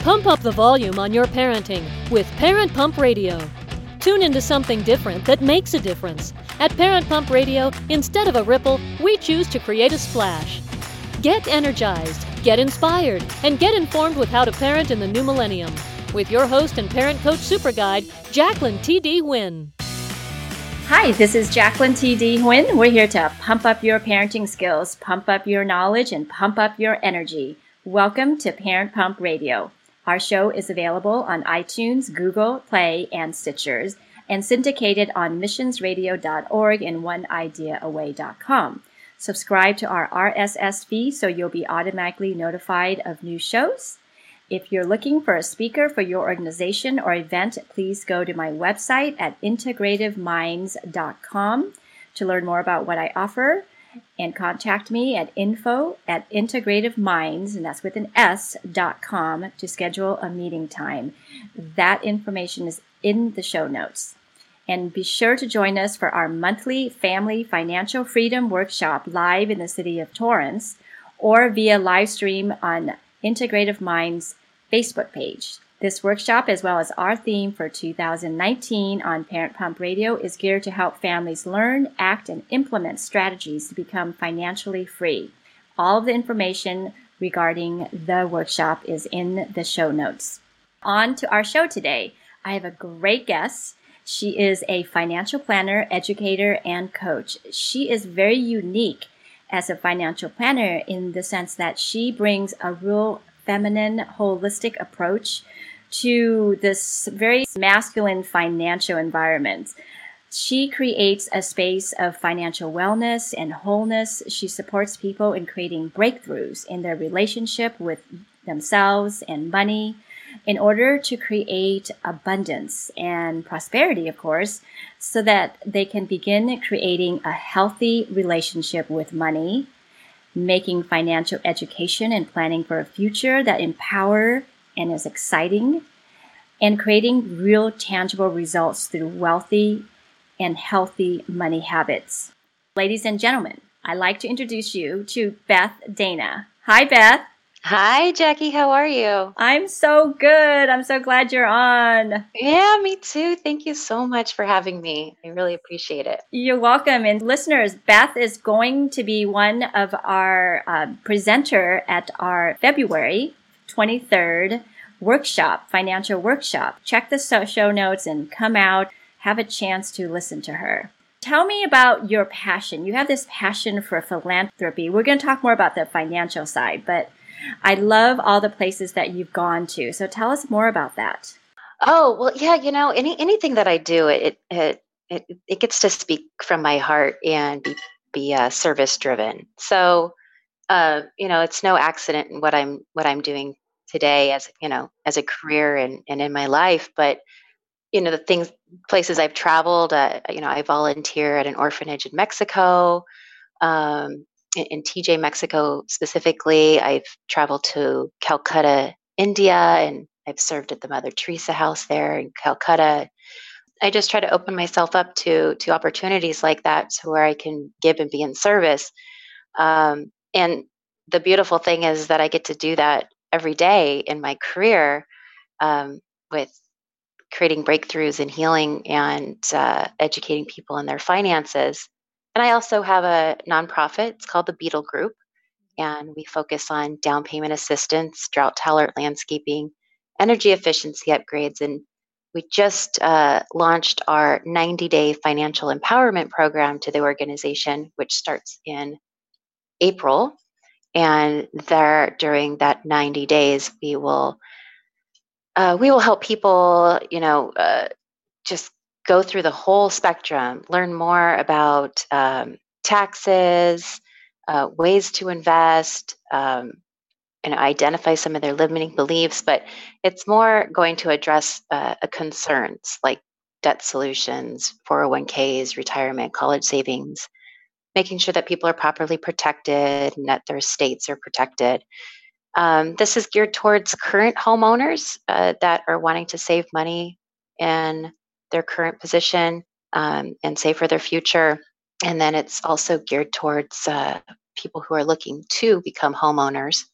Pump up the volume on your parenting with Parent Pump Radio. Tune into something different that makes a difference. At Parent Pump Radio, instead of a ripple, we choose to create a splash. Get energized, get inspired, and get informed with how to parent in the new millennium. With your host and parent coach super guide, Jacqueline T.D. Wynn. Hi, this is Jacqueline T.D. Wynn. We're here to pump up your parenting skills, pump up your knowledge, and pump up your energy. Welcome to Parent Pump Radio. Our show is available on iTunes, Google Play, and Stitchers, and syndicated on missionsradio.org and oneideaaway.com. Subscribe to our RSS feed so you'll be automatically notified of new shows. If you're looking for a speaker for your organization or event, please go to my website at integrativeminds.com to learn more about what I offer and contact me at info at integrativeminds, and that's with an S, dot com to schedule a meeting time. That information is in the show notes. And be sure to join us for our monthly Family Financial Freedom Workshop live in the city of Torrance or via live stream on Integrative Minds Facebook page. This workshop, as well as our theme for 2019 on Parent Pump Radio, is geared to help families learn, act, and implement strategies to become financially free. All of the information regarding the workshop is in the show notes. On to our show today. I have a great guest. She is a financial planner, educator, and coach. She is very unique as a financial planner in the sense that she brings a real feminine, holistic approach to this very masculine financial environment. She creates a space of financial wellness and wholeness. She supports people in creating breakthroughs in their relationship with themselves and money in order to create abundance and prosperity, of course, so that they can begin creating a healthy relationship with money, making financial education and planning for a future that empower and is exciting, and creating real tangible results through wealthy and healthy money habits. Ladies and gentlemen, I'd like to introduce you to Beth Dana. Hi, Beth. Hi, Jackie. How are you? I'm so good. I'm so glad you're on. Yeah, me too. Thank you so much for having me. I really appreciate it. You're welcome. And listeners, Beth is going to be one of our uh, presenter at our February 23rd workshop, financial workshop. Check the show notes and come out, have a chance to listen to her. Tell me about your passion. You have this passion for philanthropy. We're going to talk more about the financial side, but I love all the places that you've gone to. So tell us more about that. Oh, well, yeah, you know, any anything that I do, it it it, it gets to speak from my heart and be be uh, service driven. So, uh, you know, it's no accident what I'm what I'm doing today as you know as a career and, and in my life but you know the things places i've traveled uh, you know i volunteer at an orphanage in mexico um, in, in, tj mexico specifically. I've traveled to calcutta india and i've served at the mother teresa house there in calcutta. I just try to open myself up to to opportunities like that to where i can give and be in service. Um, and the beautiful thing is that i get to do that every day in my career um, with creating breakthroughs in healing and uh, educating people in their finances. And I also have a nonprofit. It's called the Beetle Group, and we focus on down payment assistance, drought tolerant landscaping, energy efficiency upgrades, and we just uh, launched our 90 day financial empowerment program to the organization, which starts in April and there during that 90 days we will uh, we will help people you know uh, just go through the whole spectrum learn more about um, taxes uh, ways to invest um, and identify some of their limiting beliefs but it's more going to address uh, concerns like debt solutions 401ks retirement college savings making sure that people are properly protected and that their estates are protected. Um, this is geared towards current homeowners uh, that are wanting to save money in their current position um, and save for their future. And then it's also geared towards uh, people who are looking to become homeowners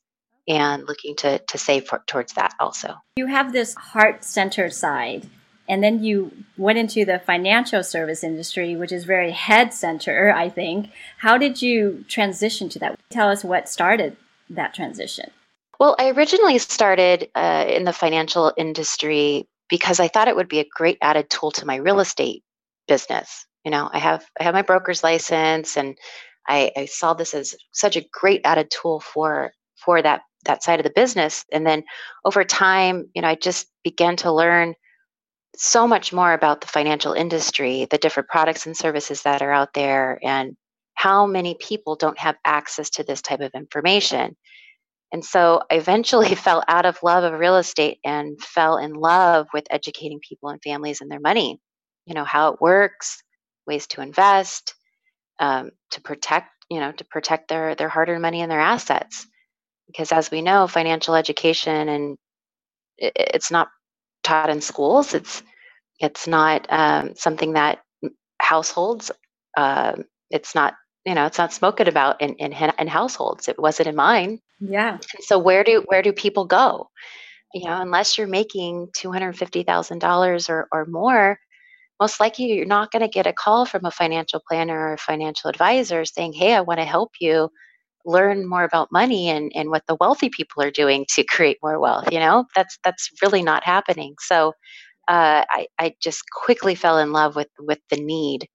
and looking to, to save for, towards that also. You have this heart centered side, and then you went into the financial service industry, which is very head center, I think. How did you transition to that? Tell us what started that transition. Well, I originally started uh, in the financial industry because I thought it would be a great added tool to my real estate business. You know, I have I have my broker's license, and I, I saw this as such a great added tool for for that that side of the business. And then over time, you know, I just began to learn so much more about the financial industry, the different products and services that are out there, and how many people don't have access to this type of information. And so I eventually fell out of love of real estate and fell in love with educating people and families and their money. You know, how it works, ways to invest, um, to protect, you know, to protect their their hard-earned money and their assets. Because as we know, financial education and it, it's not taught in schools. It's it's not um, something that households. Uh, it's not you know it's not spoken about in, in in households. It wasn't in mine. Yeah. And so where do where do people go? You know, unless you're making two hundred fifty thousand dollars or or more, most likely you're not going to get a call from a financial planner or financial advisor saying, "Hey, I want to help you." Learn more about money and, and what the wealthy people are doing to create more wealth you know? That's that's really not happening. So uh, I, I just quickly fell in love with with the need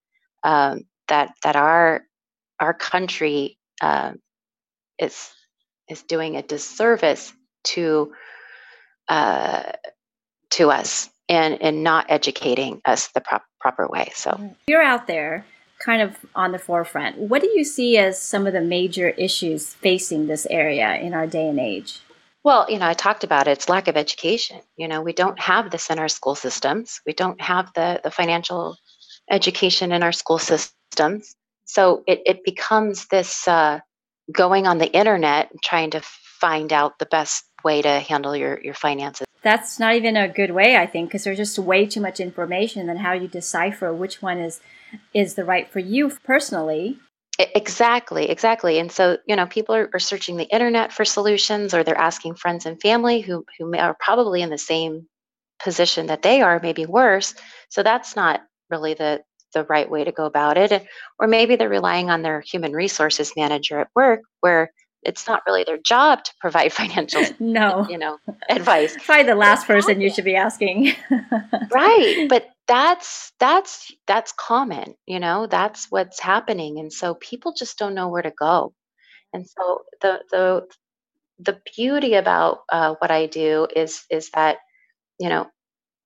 um, that that our our country uh, is is doing a disservice to uh, to us and and not educating us the prop, proper way. So. You're out there kind of on the forefront. What do you see as some of the major issues facing this area in our day and age? Well, you know, I talked about it. It's lack of education. You know, we don't have this in our school systems. We don't have the the financial education in our school systems. So it, it becomes this uh, going on the internet and trying to find out the best way to handle your, your finances. That's not even a good way, I think, because there's just way too much information and how you decipher which one is is the right for you personally. Exactly, exactly. And so, you know, people are, are searching the internet for solutions or they're asking friends and family who, who are probably in the same position that they are, maybe worse. So that's not really the, the right way to go about it. Or maybe they're relying on their human resources manager at work where it's not really their job to provide financial no you know advice probably the last person you should be asking right but that's that's that's common you know that's what's happening and so people just don't know where to go. And so the the the beauty about uh, what i do is is that you know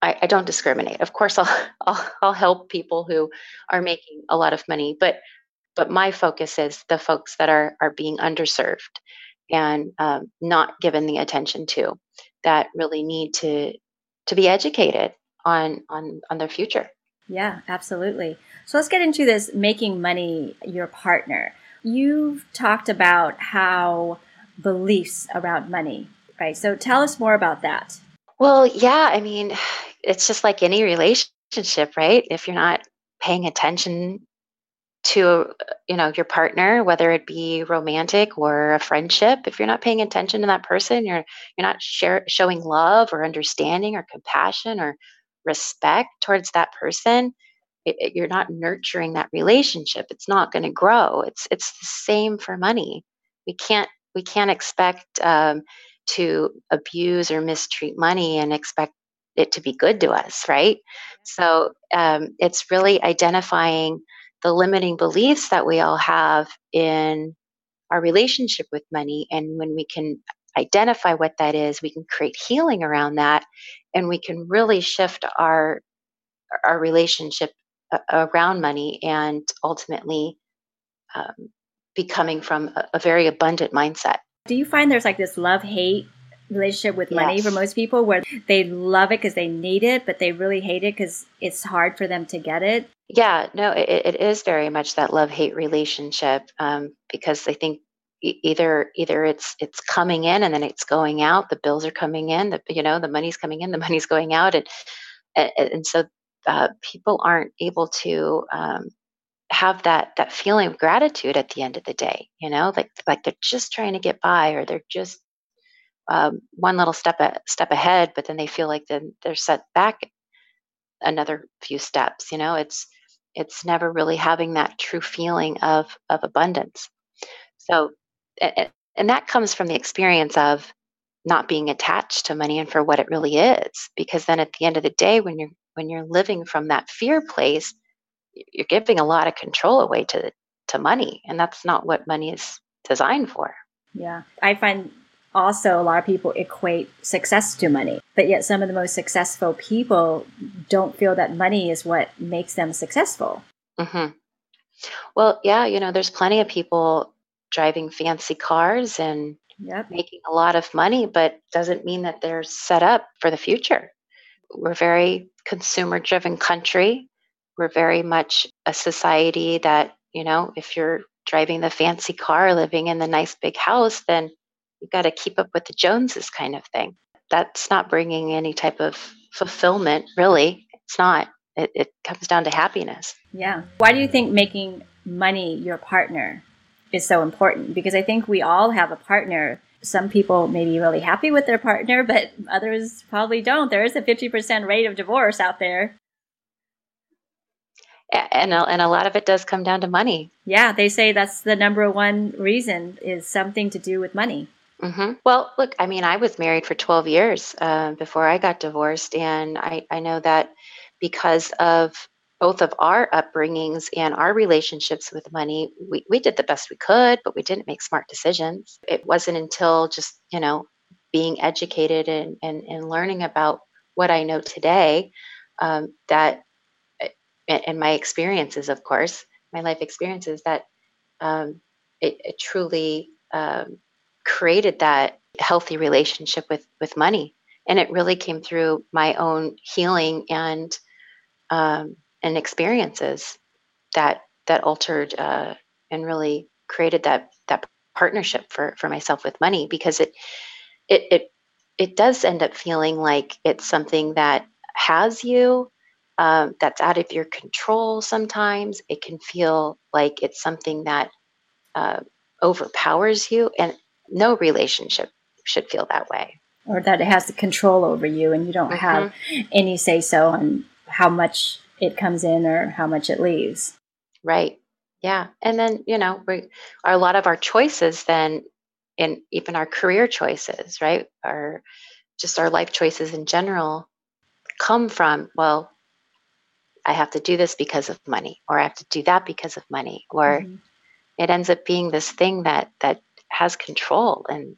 I, I don't discriminate. Of course I'll, I'll i'll help people who are making a lot of money but but my focus is the folks that are are being underserved and um, not given the attention to that really need to to be educated on on on their future. Yeah absolutely. So let's get into this making money your partner. You've talked about how beliefs around money right? So tell us more about that. Well yeah i mean it's just like any relationship right? If you're not paying attention to you know your partner whether it be romantic or a friendship if you're not paying attention to that person you're you're not share, showing love or understanding or compassion or respect towards that person it, it, you're not nurturing that relationship. It's not going to grow. It's it's the same for money. We can't we can't expect um, to abuse or mistreat money and expect it to be good to us right? So um, it's really identifying the limiting beliefs that we all have in our relationship with money. And when we can identify what that is, we can create healing around that and we can really shift our our relationship around money and ultimately um, becoming from a, a, very abundant mindset. Do you find there's like this love hate relationship with money yes. for most people where they love it because they need it, but they really hate it because it's hard for them to get it? Yeah, no, it, it is very much that love hate relationship um, because I think either either it's it's coming in and then it's going out. The bills are coming in, the you know the money's coming in, the money's going out, and and, and so uh, people aren't able to um, have that that feeling of gratitude at the end of the day. You know, like like they're just trying to get by or they're just um, one little step a, step ahead, but then they feel like then they're set back another few steps. You know, it's it's never really having that true feeling of of abundance. So, and, that comes from the experience of not being attached to money and for what it really is. Because then at the end of the day, when you're when you're living from that fear place, you're giving a lot of control away to to money, and that's not what money is designed for. Yeah, I find also a lot of people equate success to money, but yet some of the most successful people don't feel that money is what makes them successful. Mm-hmm. Well, yeah, you know, there's plenty of people driving fancy cars and yep. making a lot of money, but doesn't mean that they're set up for the future. We're very consumer driven country. We're very much a society that, you know, if you're driving the fancy car, living in the nice big house, then you've got to keep up with the Joneses kind of thing. That's not bringing any type of fulfillment, really. It's not. It, it comes down to happiness. Yeah. Why do you think making money your partner is so important? Because I think we all have a partner some people may be really happy with their partner, but others probably don't. There is a 50% rate of divorce out there. And a, and a lot of it does come down to money. Yeah, they say that's the number one reason is something to do with money. Mm-hmm. Well, look, I mean, I was married for 12 years uh, before I got divorced, and I, I know that because of both of our upbringings and our relationships with money, we, we did the best we could, but we didn't make smart decisions. It wasn't until just, you know, being educated and, and, and learning about what I know today um, that, and my experiences, of course, my life experiences, that um, it, it, truly um, created that healthy relationship with, with money. And it really came through my own healing and um, and experiences that that altered uh, and really created that that partnership for for myself with money because it it it it does end up feeling like it's something that has you um, that's out of your control sometimes it can feel like it's something that uh, overpowers you and no relationship should feel that way or that it has the control over you and you don't mm-hmm. have any say so on how much it comes in or how much it leaves. Right. Yeah. And then, you know, we are a lot of our choices then in even our career choices, right? Our just our life choices in general come from, well, I have to do this because of money, or I have to do that because of money, or mm-hmm. it ends up being this thing that that has control. And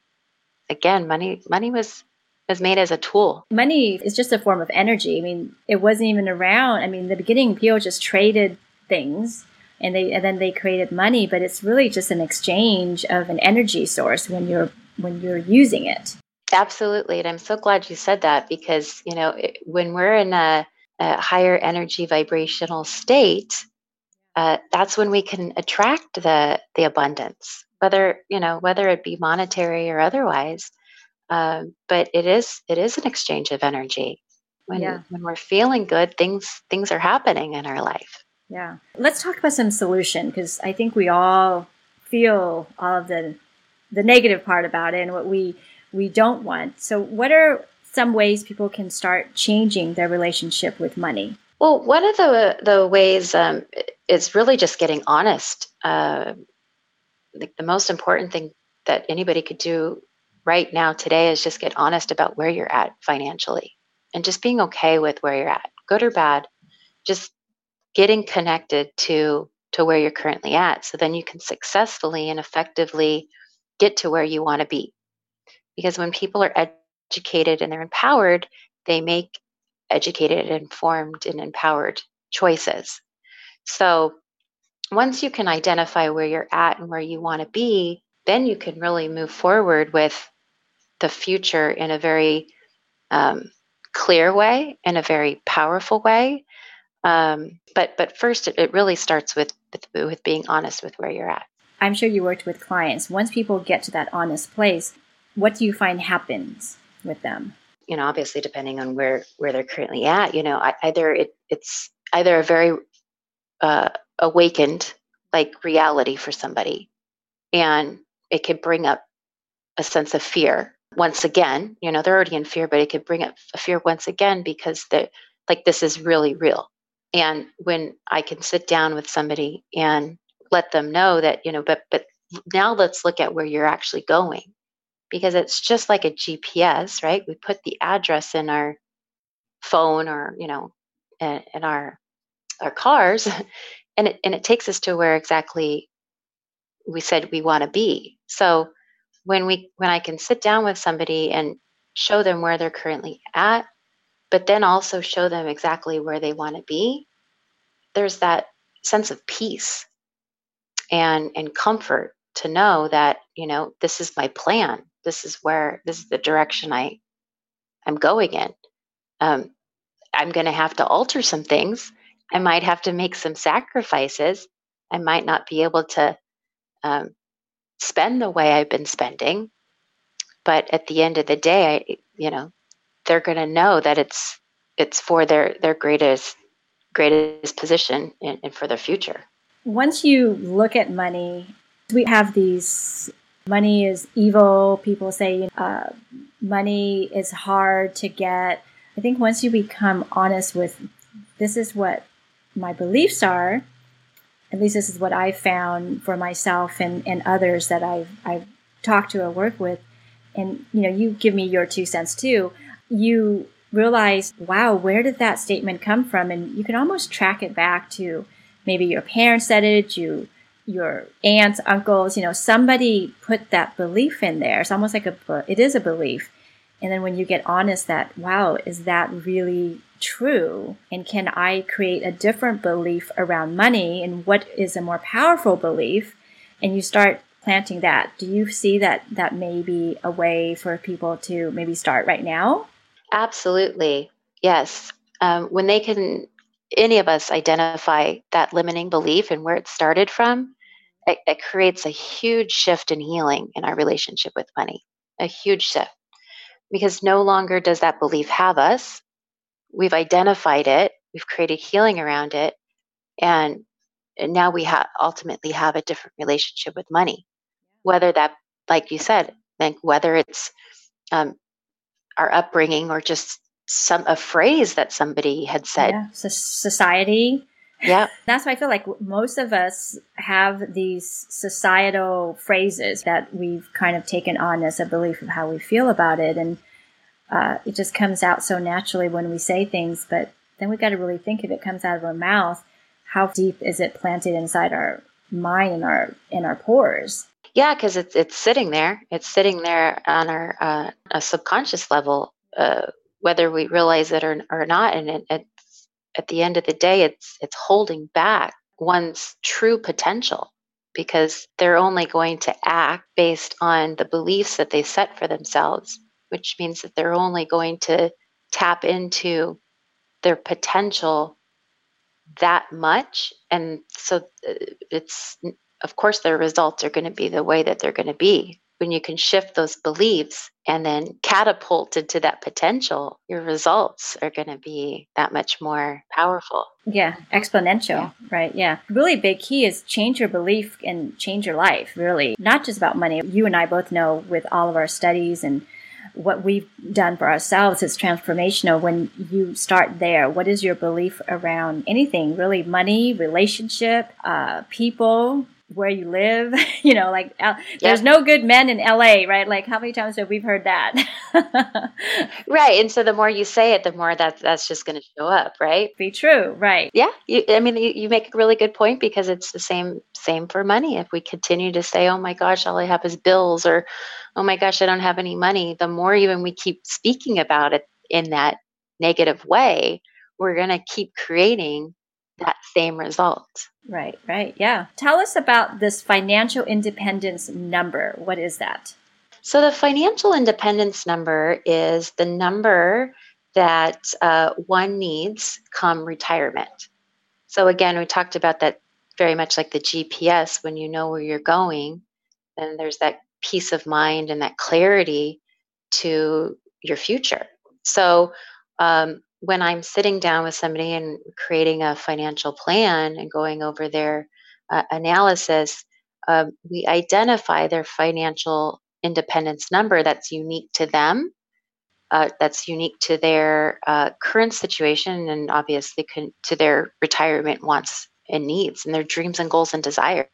again, money money was was made as a tool. Money is just a form of energy. I mean, it wasn't even around. I mean, in the beginning, people just traded things and they and then they created money, but it's really just an exchange of an energy source when you're when you're using it. Absolutely, and I'm so glad you said that because you know it, when we're in a, a, higher energy vibrational state, uh, that's when we can attract the the abundance, whether you know whether it be monetary or otherwise. Um, but it is it is an exchange of energy. When yeah. when we're feeling good, things things are happening in our life. Yeah. Let's talk about some solution because I think we all feel all of the the negative part about it and what we we don't want. So what are some ways people can start changing their relationship with money? Well, one of the the ways um, is really just getting honest. Uh, the, the most important thing that anybody could do right now today is just get honest about where you're at financially and just being okay with where you're at good or bad just getting connected to to where you're currently at so then you can successfully and effectively get to where you want to be. Because when people are educated and they're empowered they make educated informed and empowered choices. So once you can identify where you're at and where you want to be then you can really move forward with the future in a very um, clear way, in a very powerful way. Um, but but first, it, it really starts with, with with being honest with where you're at. I'm sure you worked with clients. Once people get to that honest place, what do you find happens with them? You know, obviously, depending on where where they're currently at, you know, either it, it's either a very uh, awakened like reality for somebody, and it could bring up a sense of fear once again. You know, they're already in fear, but it could bring up a fear once again because they're like, this is really real. And when I can sit down with somebody and let them know that, you know, but, but now let's look at where you're actually going because it's just like a GPS, right? We put the address in our phone or, you know, in, in our our cars and it and it takes us to where exactly we said we want to be. So when we when I can sit down with somebody and show them where they're currently at, but then also show them exactly where they want to be, there's that sense of peace and and comfort to know that, you know, this is my plan. This is where this is the direction I I'm going in. Um, I'm going to have to alter some things. I might have to make some sacrifices. I might not be able to um, spend the way I've been spending. But at the end of the day, I, you know, they're going to know that it's it's for their their greatest greatest position and, and for their future. Once you look at money, we have these money is evil. People say uh, money is hard to get. I think once you become honest with this is what my beliefs are, at least this is what I found for myself and, and others that I've, I've talked to or worked with. And, you know, you give me your two cents too. You realize, wow, where did that statement come from? And you can almost track it back to maybe your parents said it, you, your aunts, uncles, you know, somebody put that belief in there. It's almost like a, it is a belief. And then when you get honest that, wow, is that really true? And can I create a different belief around money? And what is a more powerful belief? And you start planting that. Do you see that that may be a way for people to maybe start right now? Absolutely. Yes. Um, when they can, any of us identify that limiting belief and where it started from, it, it creates a huge shift in healing in our relationship with money, a huge shift because no longer does that belief have us. We've identified it, we've created healing around it, and, now we ha- ultimately have a different relationship with money. Whether that, like you said, like whether it's um, our upbringing or just some a phrase that somebody had said. Yeah. So society yeah. That's why I feel like most of us have these societal phrases that we've kind of taken on as a belief of how we feel about it. And uh, it just comes out so naturally when we say things. But then we've got to really think if it comes out of our mouth, how deep is it planted inside our mind and our in our pores? Yeah, because it's it's sitting there. It's sitting there on our uh, a subconscious level, uh, whether we realize it or, or not, and it, it at the end of the day, it's it's holding back one's true potential because they're only going to act based on the beliefs that they set for themselves, which means that they're only going to tap into their potential that much. And so uh, it's, of course, their results are going to be the way that they're going to be when you can shift those beliefs and then catapult into that potential, your results are going to be that much more powerful. Yeah, exponential, yeah. right? Yeah. Really big key is change your belief and change your life, really. Not just about money. You and I both know with all of our studies and what we've done for ourselves is transformational when you start there. What is your belief around anything, really? Money, relationship, uh, people, where you live. you know, like there's no good men in LA, right? Like how many times have we heard that? right. And so the more you say it, the more that that's just going to show up, right? Be true, right? Yeah. You, I mean, you, you make a really good point because it's the same same for money. If we continue to say, "Oh my gosh, all I have is bills," or "Oh my gosh, I don't have any money," the more even we keep speaking about it in that negative way, we're going to keep creating that same result. Right, right. Yeah. Tell us about this financial independence number. What is that? So, the financial independence number is the number that uh, one needs come retirement. So, again, we talked about that very much like the GPS. When you know where you're going, then there's that peace of mind and that clarity to your future. So, um, when I'm sitting down with somebody and creating a financial plan and going over their uh, analysis, um, we identify their financial independence number that's unique to them, uh, that's unique to their uh, current situation, and obviously con- to their retirement wants and needs, and their dreams and goals and desires.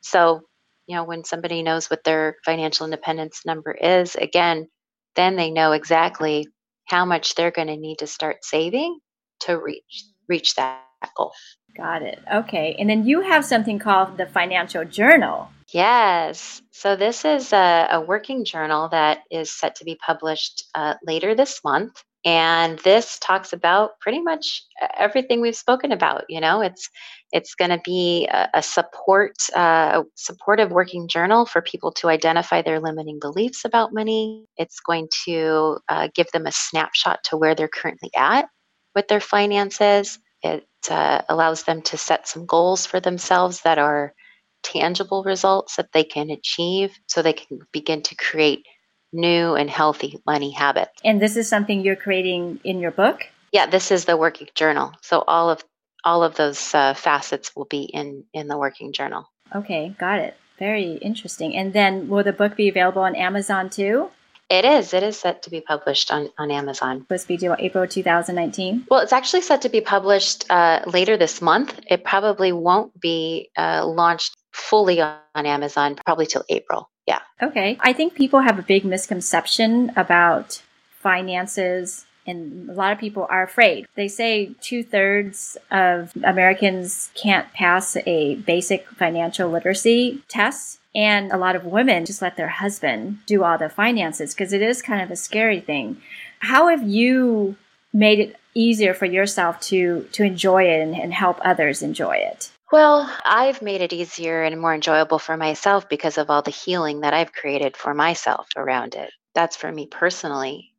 So, you know, when somebody knows what their financial independence number is, again, then they know exactly how much they're going to need to start saving to reach reach that goal. Got it. Okay. And then you have something called the financial journal. Yes. So this is a, a working journal that is set to be published uh, later this month. And this talks about pretty much everything we've spoken about. You know, it's it's going to be a, a support, uh, a supportive working journal for people to identify their limiting beliefs about money. It's going to uh, give them a snapshot to where they're currently at with their finances. It uh, allows them to set some goals for themselves that are tangible results that they can achieve so they can begin to create new and healthy money habits. And this is something you're creating in your book? Yeah, this is the working journal. So all of all of those uh, facets will be in in the working journal. Okay, got it. Very interesting. And then will the book be available on Amazon too? It is. It is set to be published on, on Amazon. Supposed to be due April 2019? Well, it's actually set to be published uh, later this month. It probably won't be uh, launched fully on, on Amazon, probably till April. Yeah. Okay. I think people have a big misconception about finances and a lot of people are afraid. They say two thirds of Americans can't pass a basic financial literacy test. And a lot of women just let their husband do all the finances because it is kind of a scary thing. How have you made it easier for yourself to, to enjoy it and, and help others enjoy it? Well, I've made it easier and more enjoyable for myself because of all the healing that I've created for myself around it. That's for me personally.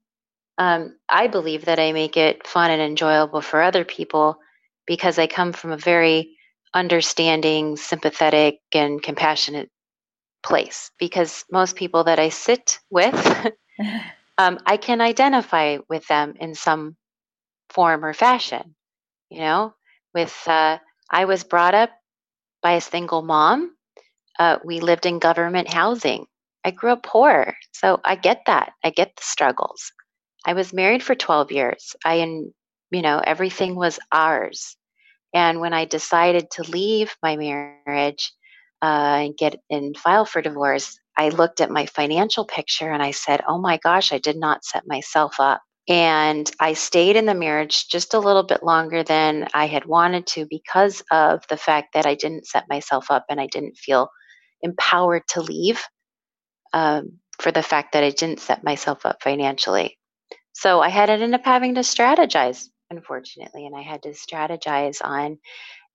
Um, I believe that I make it fun and enjoyable for other people because I come from a very understanding, sympathetic, and compassionate place. Because most people that I sit with, um, I can identify with them in some form or fashion. You know, with uh, I was brought up by a single mom. Uh, we lived in government housing. I grew up poor, so I get that. I get the struggles. I was married for 12 years. I, you know, everything was ours. And when I decided to leave my marriage uh, and get and file for divorce, I looked at my financial picture and I said, "Oh my gosh, I did not set myself up." And I stayed in the marriage just a little bit longer than I had wanted to because of the fact that I didn't set myself up and I didn't feel empowered to leave um, for the fact that I didn't set myself up financially. So I had to end up having to strategize, unfortunately, and I had to strategize on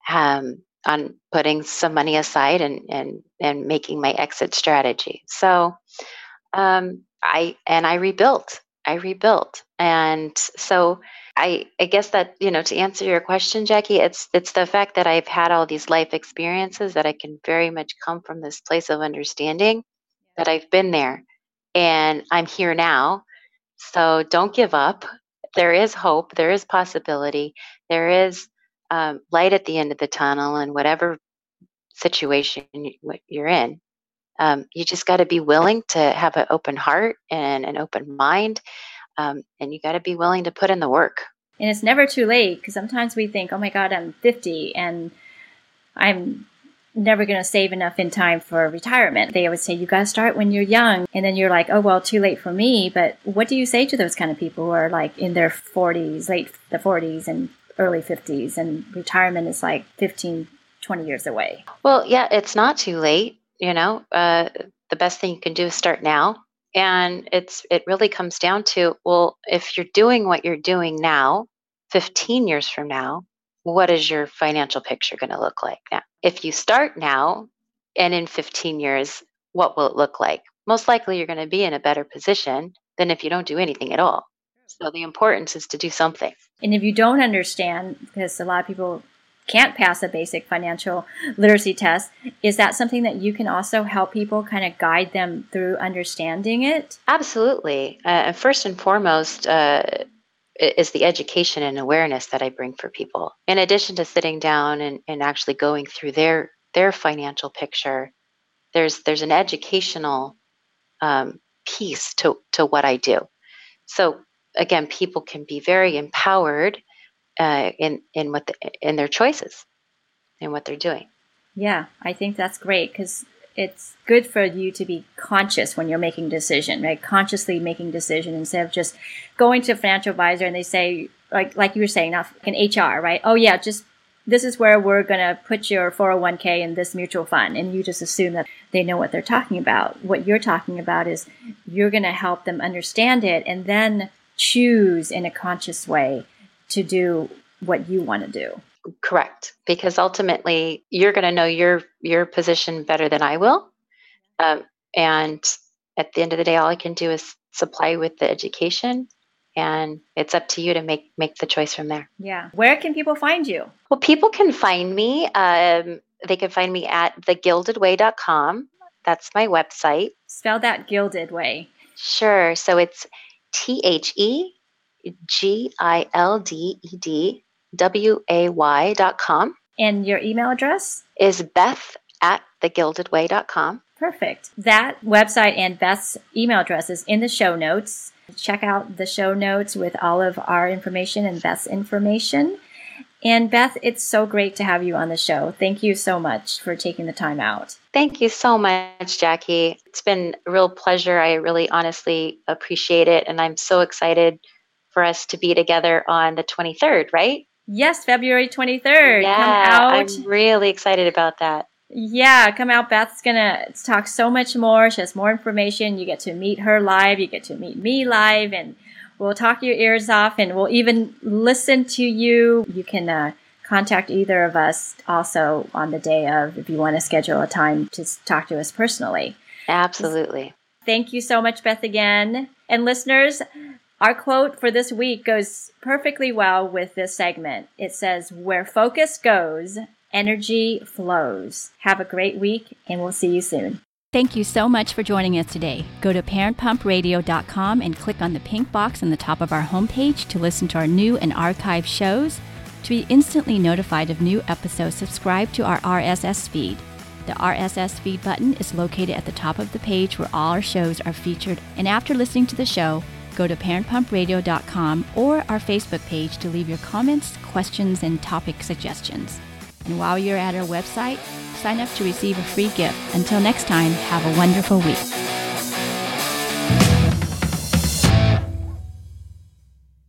um, on putting some money aside and and and making my exit strategy. So um, I and I rebuilt. I rebuilt. And so I I guess that, you know, to answer your question, Jackie, it's it's the fact that I've had all these life experiences that I can very much come from this place of understanding that I've been there and I'm here now. So don't give up. There is hope. There is possibility. There is um, light at the end of the tunnel, and whatever situation you're in, um, you just got to be willing to have an open heart and an open mind. Um, and you got to be willing to put in the work. And it's never too late because sometimes we think, oh my God, I'm 50 and I'm never going to save enough in time for retirement. They always say, you got to start when you're young. And then you're like, oh, well, too late for me. But what do you say to those kind of people who are like in their 40s, late the 40s and early 50s, and retirement is like 15, 20 years away? Well, yeah, it's not too late you know uh, the best thing you can do is start now and it's it really comes down to well if you're doing what you're doing now 15 years from now what is your financial picture going to look like now if you start now and in 15 years what will it look like most likely you're going to be in a better position than if you don't do anything at all so the importance is to do something and if you don't understand because a lot of people can't pass a basic financial literacy test, is that something that you can also help people kind of guide them through understanding it? Absolutely. Uh, first and foremost, uh, is the education and awareness that I bring for people. In addition to sitting down and, and actually going through their their financial picture, there's there's an educational um, piece to, to what I do. So again, people can be very empowered uh, in in what the, in their choices and what they're doing. Yeah, I think that's great because it's good for you to be conscious when you're making decision, right? Consciously making decision instead of just going to a financial advisor and they say, like like you were saying, not an HR, right? Oh yeah, just this is where we're to put your 401k in this mutual fund. And you just assume that they know what they're talking about. What you're talking about is you're to help them understand it and then choose in a conscious way to do what you want to do. Correct, because ultimately you're going to know your your position better than I will, um, and at the end of the day, all I can do is supply with the education, and it's up to you to make make the choice from there. Yeah, where can people find you? Well, people can find me. Um, they can find me at thegildedway.com. That's my website. Spell that Gilded Way. Sure. So it's T H E G I L D E D W A Y dot com. And your email address? Is Beth at thegildedway.com. Perfect. That website and Beth's email address is in the show notes. Check out the show notes with all of our information and Beth's information. And Beth, it's so great to have you on the show. Thank you so much for taking the time out. Thank you so much, Jackie. It's been a real pleasure. I really honestly appreciate it. And I'm so excited for us to be together on the 23rd, right? Yes, February 23rd. Yeah, I'm really excited about that. Yeah, come out. Beth's gonna talk so much more. She has more information. You get to meet her live. You get to meet me live, and we'll talk your ears off, and we'll even listen to you. You can uh, contact either of us also on the day of if you want to schedule a time to talk to us personally. Absolutely. Thank you so much, Beth, again. And listeners, our quote for this week goes perfectly well with this segment. It says, Where focus goes, energy flows. Have a great week, and we'll see you soon. Thank you so much for joining us today. Go to parentpumpradio.com and click on the pink box on the top of our homepage to listen to our new and archived shows. To be instantly notified of new episodes, subscribe to our RSS feed. The RSS feed button is located at the top of the page where all our shows are featured. And after listening to the show, go to parentpumpradio.com or our Facebook page to leave your comments, questions, and topic suggestions. And while you're at our website, sign up to receive a free gift. Until next time, have a wonderful week.